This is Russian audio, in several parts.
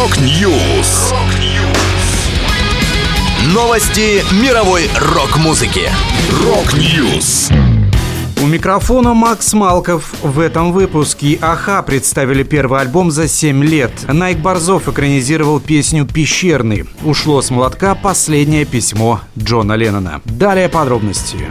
Rock News. Новости мировой рок-музыки. Rock News. У микрофона Макс Малков. В этом выпуске Аха представили первый альбом за 7 лет. Найк Борзов экранизировал песню «Пещерный». Ушло с молотка последнее письмо Джона Леннона. Далее подробности.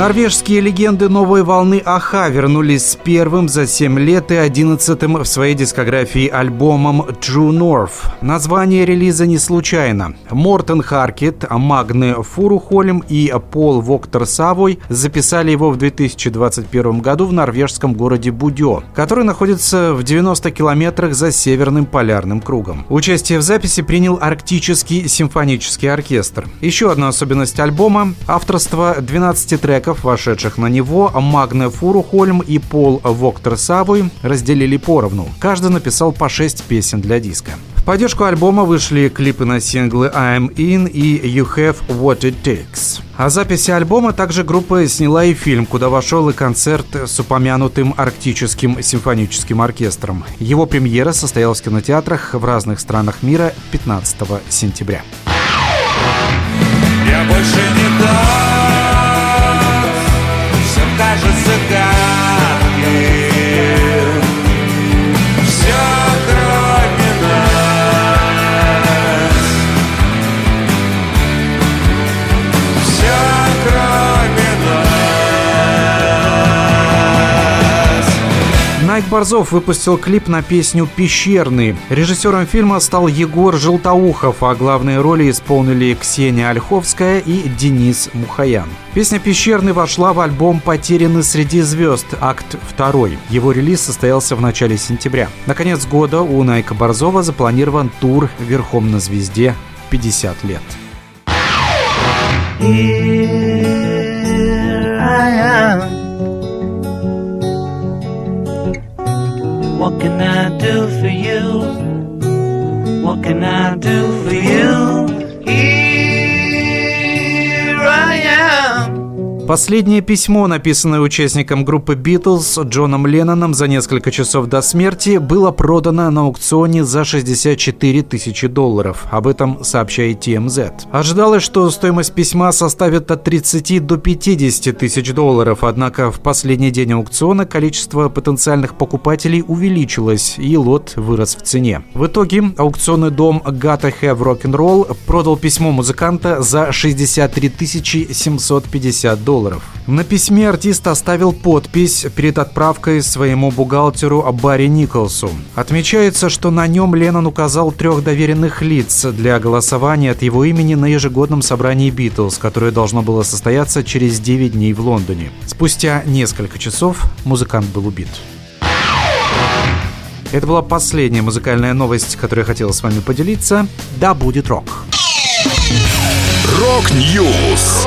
Норвежские легенды новой волны Аха вернулись с первым за 7 лет и одиннадцатым в своей дискографии альбомом True North. Название релиза не случайно. Мортен Харкет, Магне Фурухолем и Пол Воктор Савой записали его в 2021 году в норвежском городе Будё, который находится в 90 километрах за Северным полярным кругом. Участие в записи принял Арктический симфонический оркестр. Еще одна особенность альбома – авторство 12 треков треков, вошедших на него, Магне Фурухольм и Пол Воктор Савой разделили поровну. Каждый написал по 6 песен для диска. В поддержку альбома вышли клипы на синглы I'm In и You Have What It Takes. О записи альбома также группа сняла и фильм, куда вошел и концерт с упомянутым Арктическим симфоническим оркестром. Его премьера состоялась в кинотеатрах в разных странах мира 15 сентября. Я больше не дам Найк Борзов выпустил клип на песню «Пещерный». Режиссером фильма стал Егор Желтоухов, а главные роли исполнили Ксения Ольховская и Денис Мухаян. Песня «Пещерный» вошла в альбом «Потеряны среди звезд. Акт 2». Его релиз состоялся в начале сентября. На конец года у Найка Борзова запланирован тур «Верхом на звезде» 50 лет. Can I do for you? Последнее письмо, написанное участником группы Битлз Джоном Ленноном за несколько часов до смерти, было продано на аукционе за 64 тысячи долларов. Об этом сообщает TMZ. Ожидалось, что стоимость письма составит от 30 до 50 тысяч долларов, однако в последний день аукциона количество потенциальных покупателей увеличилось, и лот вырос в цене. В итоге аукционный дом Gotta Have Rock'n'Roll продал письмо музыканта за 63 750 долларов долларов. На письме артист оставил подпись перед отправкой своему бухгалтеру Барри Николсу. Отмечается, что на нем Леннон указал трех доверенных лиц для голосования от его имени на ежегодном собрании Битлз, которое должно было состояться через 9 дней в Лондоне. Спустя несколько часов музыкант был убит. Это была последняя музыкальная новость, которую я хотел с вами поделиться. Да будет рок! Rock News.